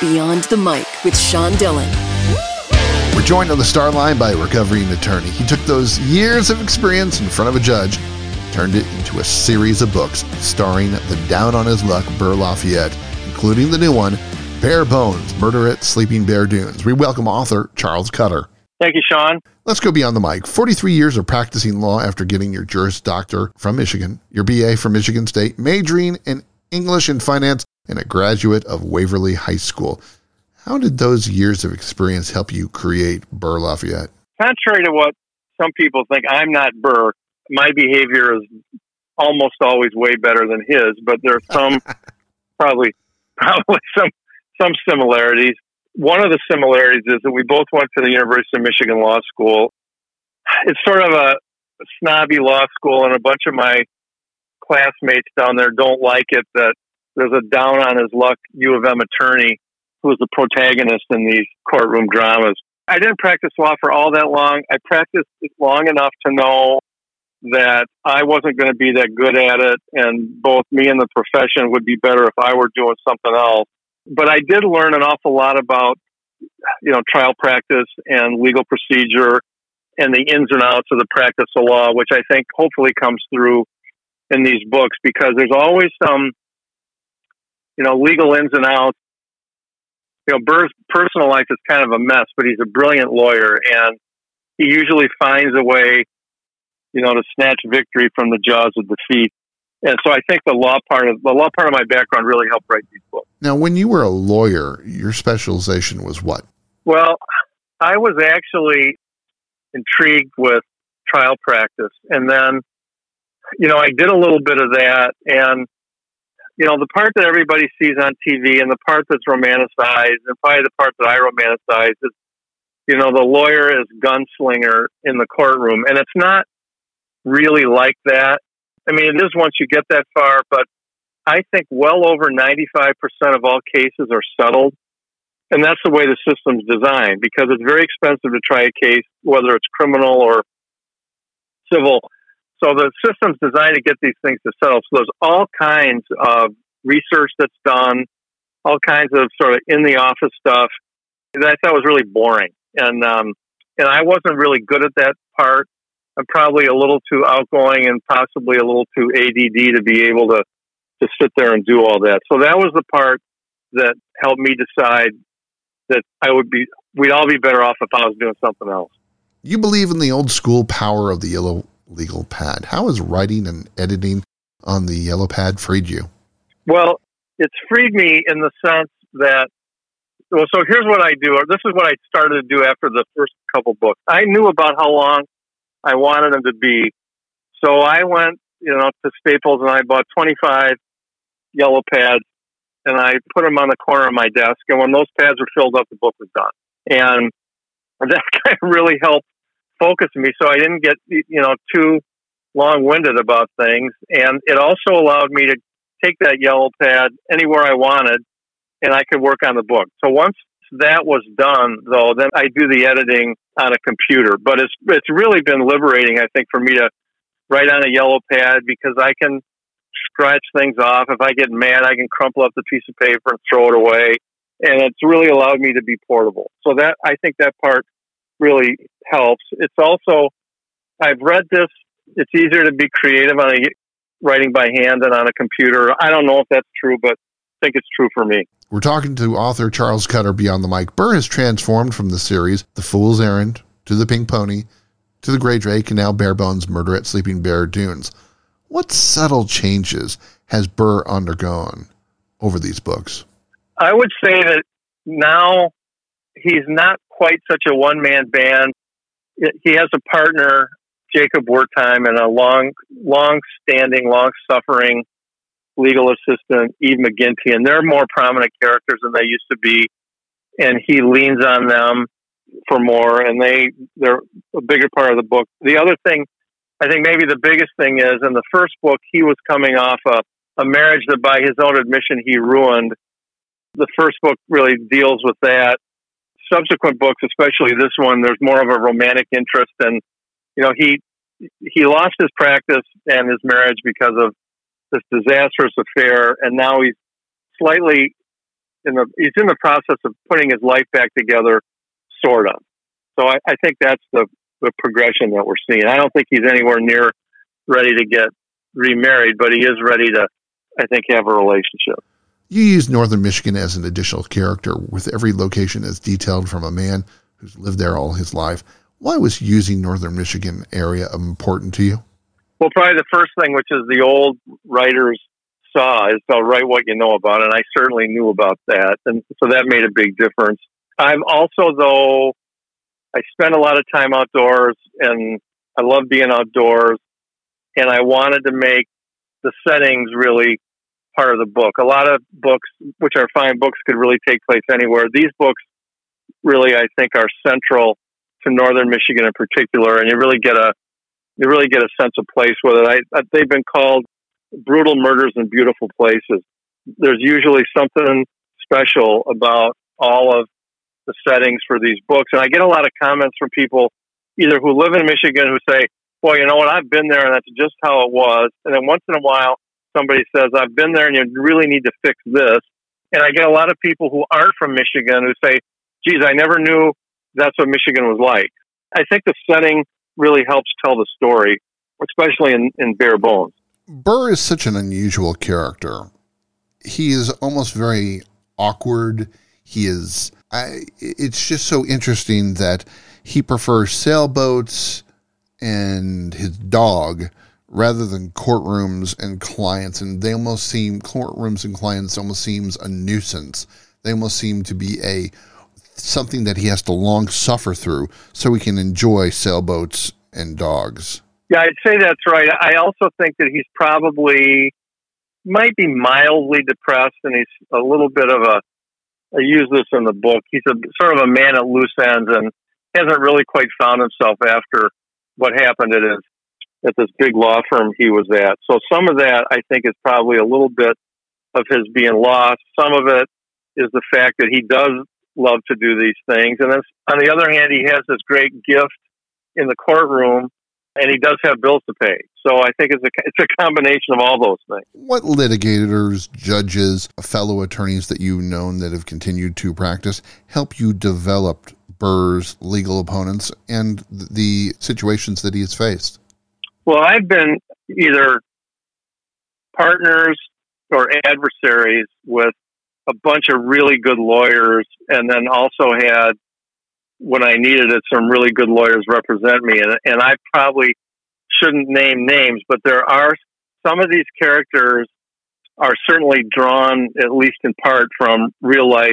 Beyond the Mic with Sean Dillon. We're joined on the star line by a recovering attorney. He took those years of experience in front of a judge, turned it into a series of books starring the down on his luck Burr Lafayette, including the new one, Bare Bones Murder at Sleeping Bear Dunes. We welcome author Charles Cutter. Thank you, Sean. Let's go beyond the mic. 43 years of practicing law after getting your Juris Doctor from Michigan, your BA from Michigan State, majoring in English and finance, and a graduate of Waverly High School. How did those years of experience help you create Burr Lafayette? Contrary to what some people think, I'm not Burr. My behavior is almost always way better than his, but there's some probably probably some some similarities. One of the similarities is that we both went to the University of Michigan Law School. It's sort of a snobby law school, and a bunch of my classmates down there don't like it that there's a down on his luck U of M attorney who is the protagonist in these courtroom dramas. I didn't practice law for all that long. I practiced long enough to know that I wasn't going to be that good at it, and both me and the profession would be better if I were doing something else. But I did learn an awful lot about, you know, trial practice and legal procedure and the ins and outs of the practice of law, which I think hopefully comes through in these books because there's always some, you know, legal ins and outs. You know, Burr's personal life is kind of a mess, but he's a brilliant lawyer and he usually finds a way, you know, to snatch victory from the jaws of defeat. And so I think the law part of the law part of my background really helped write these books. Now, when you were a lawyer, your specialization was what? Well, I was actually intrigued with trial practice, and then you know, I did a little bit of that. And, you know, the part that everybody sees on TV and the part that's romanticized, and probably the part that I romanticize is, you know, the lawyer is gunslinger in the courtroom. And it's not really like that. I mean, it is once you get that far, but I think well over 95% of all cases are settled. And that's the way the system's designed because it's very expensive to try a case, whether it's criminal or civil. So the system's designed to get these things to settle. So there's all kinds of research that's done, all kinds of sort of in the office stuff that I thought was really boring. And um, and I wasn't really good at that part. I'm probably a little too outgoing and possibly a little too ADD to be able to to sit there and do all that. So that was the part that helped me decide that I would be we'd all be better off if I was doing something else. You believe in the old school power of the yellow legal pad. How has writing and editing on the yellow pad freed you? Well, it's freed me in the sense that, well, so here's what I do, this is what I started to do after the first couple books. I knew about how long I wanted them to be. So I went, you know, to Staples and I bought 25 yellow pads and I put them on the corner of my desk. And when those pads were filled up, the book was done. And that kind of really helped focused me so I didn't get, you know, too long winded about things. And it also allowed me to take that yellow pad anywhere I wanted and I could work on the book. So once that was done though, then I do the editing on a computer. But it's it's really been liberating, I think, for me to write on a yellow pad because I can scratch things off. If I get mad, I can crumple up the piece of paper and throw it away. And it's really allowed me to be portable. So that I think that part really helps. It's also, I've read this, it's easier to be creative on a writing by hand than on a computer. I don't know if that's true, but I think it's true for me. We're talking to author Charles Cutter beyond the mic. Burr has transformed from the series The Fool's Errand to The Pink Pony to The Gray Drake and now Bare Bones Murder at Sleeping Bear Dunes. What subtle changes has Burr undergone over these books? I would say that now he's not quite such a one man band. He has a partner, Jacob Wertheim, and a long, long standing, long suffering legal assistant, Eve McGinty, and they're more prominent characters than they used to be. And he leans on them for more, and they they're a bigger part of the book. The other thing, I think maybe the biggest thing is in the first book he was coming off a, a marriage that, by his own admission, he ruined. The first book really deals with that, subsequent books, especially this one, there's more of a romantic interest, and you know he he lost his practice and his marriage because of this disastrous affair, and now he's slightly in the he's in the process of putting his life back together, sort of. So I, I think that's the the progression that we're seeing. I don't think he's anywhere near ready to get remarried, but he is ready to, I think, have a relationship. You use Northern Michigan as an additional character, with every location as detailed from a man who's lived there all his life. Why was using Northern Michigan area important to you? Well, probably the first thing, which is the old writers saw, is they'll write what you know about, and I certainly knew about that, and so that made a big difference. I'm also, though, I spent a lot of time outdoors, and I love being outdoors, and I wanted to make the settings really part of the book. A lot of books, which are fine books, could really take place anywhere. These books really, I think, are central to northern Michigan in particular, and you really get a you really get a sense of place with it. I, they've been called brutal murders in beautiful places. There's usually something special about all of the settings for these books, and I get a lot of comments from people either who live in Michigan who say, "Boy, you know what? I've been there, and that's just how it was." And then once in a while, somebody says, "I've been there, and you really need to fix this." And I get a lot of people who aren't from Michigan who say, "Geez, I never knew that's what Michigan was like." I think the setting really helps tell the story, especially in, in bare bones. Burr is such an unusual character. He is almost very awkward. He is. I, it's just so interesting that he prefers sailboats and his dog rather than courtrooms and clients. And they almost seem courtrooms and clients almost seems a nuisance. They almost seem to be a something that he has to long suffer through so he can enjoy sailboats and dogs. Yeah, I'd say that's right. I also think that he's probably might be mildly depressed and he's a little bit of a I use this in the book. He's a sort of a man at loose ends and hasn't really quite found himself after what happened at his at this big law firm he was at. So some of that I think is probably a little bit of his being lost. Some of it is the fact that he does love to do these things. And then on the other hand, he has this great gift in the courtroom and he does have bills to pay. So I think it's a, it's a combination of all those things. What litigators, judges, fellow attorneys that you've known that have continued to practice help you develop Burr's legal opponents and the situations that he has faced? Well, I've been either partners or adversaries with a bunch of really good lawyers, and then also had when I needed it some really good lawyers represent me. And, and I probably shouldn't name names, but there are some of these characters are certainly drawn, at least in part, from real life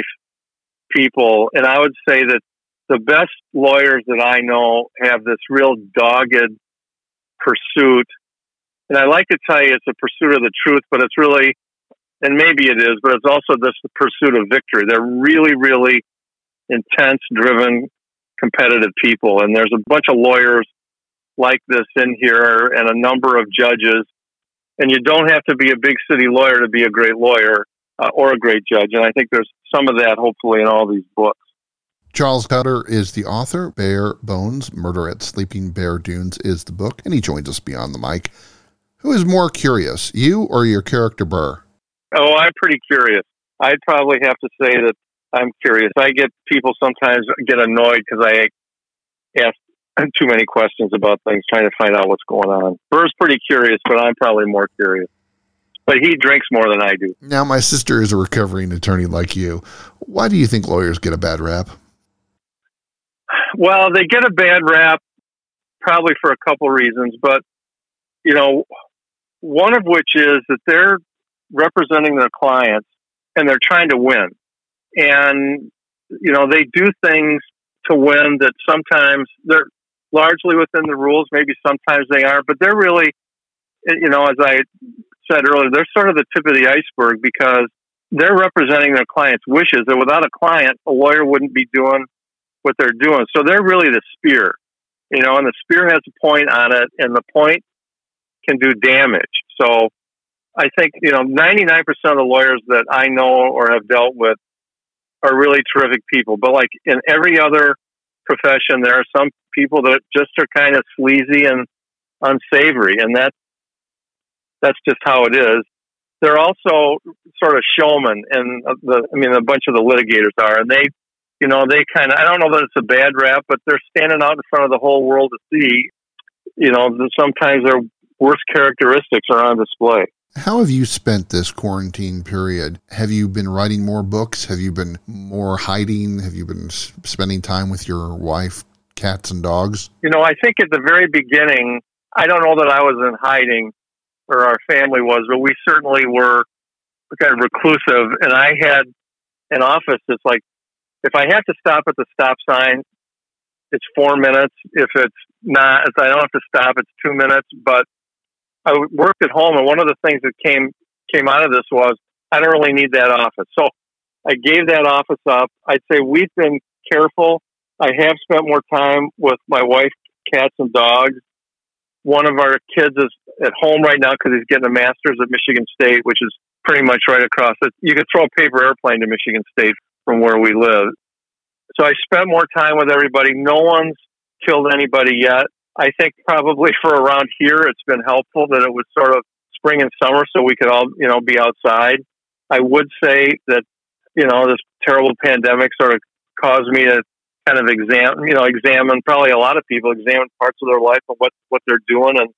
people. And I would say that the best lawyers that I know have this real dogged pursuit. And I like to tell you it's a pursuit of the truth, but it's really and maybe it is, but it's also this pursuit of victory. They're really, really intense, driven, competitive people. And there's a bunch of lawyers like this in here and a number of judges. And you don't have to be a big city lawyer to be a great lawyer uh, or a great judge. And I think there's some of that, hopefully, in all these books. Charles Cutter is the author. Bare Bones, Murder at Sleeping Bear Dunes is the book, and he joins us beyond the mic. Who is more curious, you or your character Burr? Oh, I'm pretty curious. I'd probably have to say that I'm curious. I get people sometimes get annoyed because I ask too many questions about things, trying to find out what's going on. Burr's pretty curious, but I'm probably more curious. But he drinks more than I do. Now, my sister is a recovering attorney like you. Why do you think lawyers get a bad rap? Well, they get a bad rap probably for a couple reasons, but you know, one of which is that they're representing their clients and they're trying to win. And, you know, they do things to win that sometimes they're largely within the rules. Maybe sometimes they are, but they're really, you know, as I said earlier, they're sort of the tip of the iceberg because they're representing their client's wishes. And without a client, a lawyer wouldn't be doing what they're doing. So they're really the spear, you know, and the spear has a point on it, and the point can do damage. So I think, you know, 99% of the lawyers that I know or have dealt with are really terrific people. But like in every other profession, there are some people that just are kind of sleazy and unsavory. And that, that's just how it is. they're also sort of showmen, and uh, the I mean, a bunch of the litigators are, and they, you know, they kind of I don't know that it's a bad rap, but they're standing out in front of the whole world to see. You know, sometimes their worst characteristics are on display. How have you spent this quarantine period? Have you been writing more books? Have you been more hiding? Have you been spending time with your wife, cats, and dogs? You know, I think at the very beginning, I don't know that I was in hiding or our family was, but we certainly were kind of reclusive. And I had an office that's like, if I have to stop at the stop sign, it's four minutes. If it's not, if I don't have to stop, it's two minutes. But I worked at home, and one of the things that came came out of this was I don't really need that office. So I gave that office up. I'd say we've been careful. I have spent more time with my wife, cats, and dogs. One of our kids is at home right now because he's getting a master's at Michigan State, which is pretty much right across it. You could throw a paper airplane to Michigan State from where we live. So I spent more time with everybody. No one's killed anybody yet. I think probably for around here, it's been helpful that it was sort of spring and summer, so we could all, you know, be outside. I would say that, you know, this terrible pandemic sort of caused me to kind of examine, you know, examine probably a lot of people examine parts of their life and what what they're doing and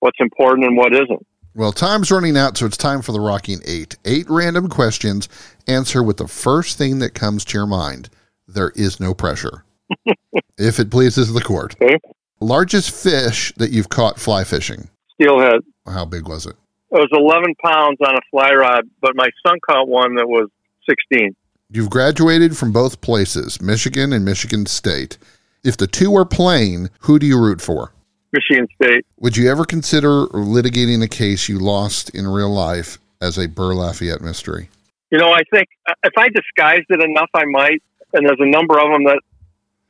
what's important and what isn't. Well, time's running out, so it's time for the rocking eight. Eight random questions. Answer with the first thing that comes to your mind. There is no pressure. if it pleases the court. Okay. Largest fish that you've caught fly fishing? Steelhead. How big was it? It was 11 pounds on a fly rod, but my son caught one that was 16. You've graduated from both places, Michigan and Michigan State. If the two are playing, who do you root for? Michigan State. Would you ever consider litigating a case you lost in real life as a Burr Lafayette mystery? You know, I think uh, if I disguised it enough, I might. And there's a number of them that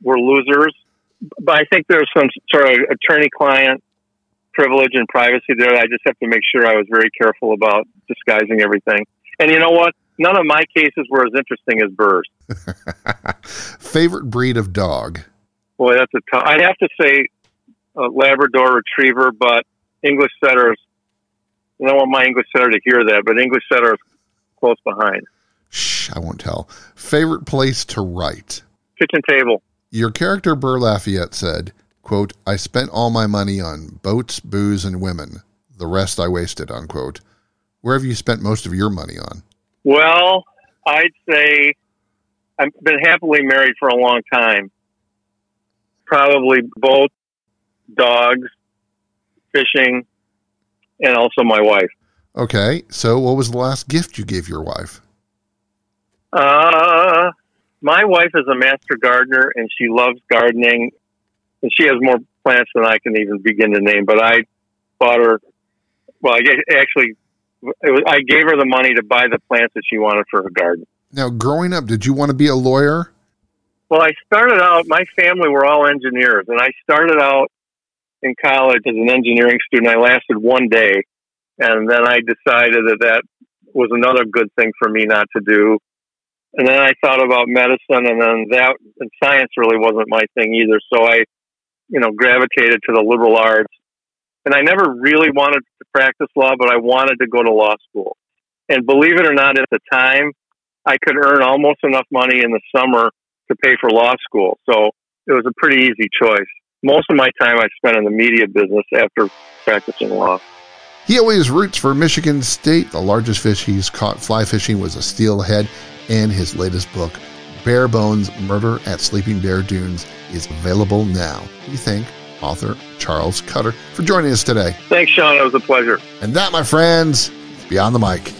were losers but I think there's some sort of attorney-client privilege and privacy there. I just have to make sure I was very careful about disguising everything. And you know what? None of my cases were as interesting as Burr's. Favorite breed of dog? Boy, that's a tough. I'd have to say a Labrador Retriever, but English setters. I don't want my English setter to hear that, but English setter is close behind. Shh, I won't tell. Favorite place to write? Kitchen table. Your character Burr Lafayette said, quote, I spent all my money on boats, booze, and women. The rest I wasted, unquote. Where have you spent most of your money on? Well, I'd say I've been happily married for a long time. Probably boats, dogs, fishing, and also my wife. Okay, so what was the last gift you gave your wife? Uh, my wife is a master gardener and she loves gardening and she has more plants than I can even begin to name. But I bought her, well, I actually, was, I gave her the money to buy the plants that she wanted for her garden. Now, growing up, did you want to be a lawyer? Well, I started out, my family were all engineers, and I started out in college as an engineering student. I lasted one day, and then I decided that that was another good thing for me not to do and then I thought about medicine, and then that and science really wasn't my thing either. So I, you know, gravitated to the liberal arts, and I never really wanted to practice law, but I wanted to go to law school. And believe it or not, at the time, I could earn almost enough money in the summer to pay for law school. So it was a pretty easy choice. Most of my time I spent in the media business after practicing law. He always roots for Michigan State. The largest fish he's caught fly fishing was a steelhead and his latest book, Bare Bones Murder at Sleeping Bear Dunes, is available now. We thank author Charles Cutter for joining us today. Thanks, Sean. It was a pleasure. And that, my friends, Beyond the Mic.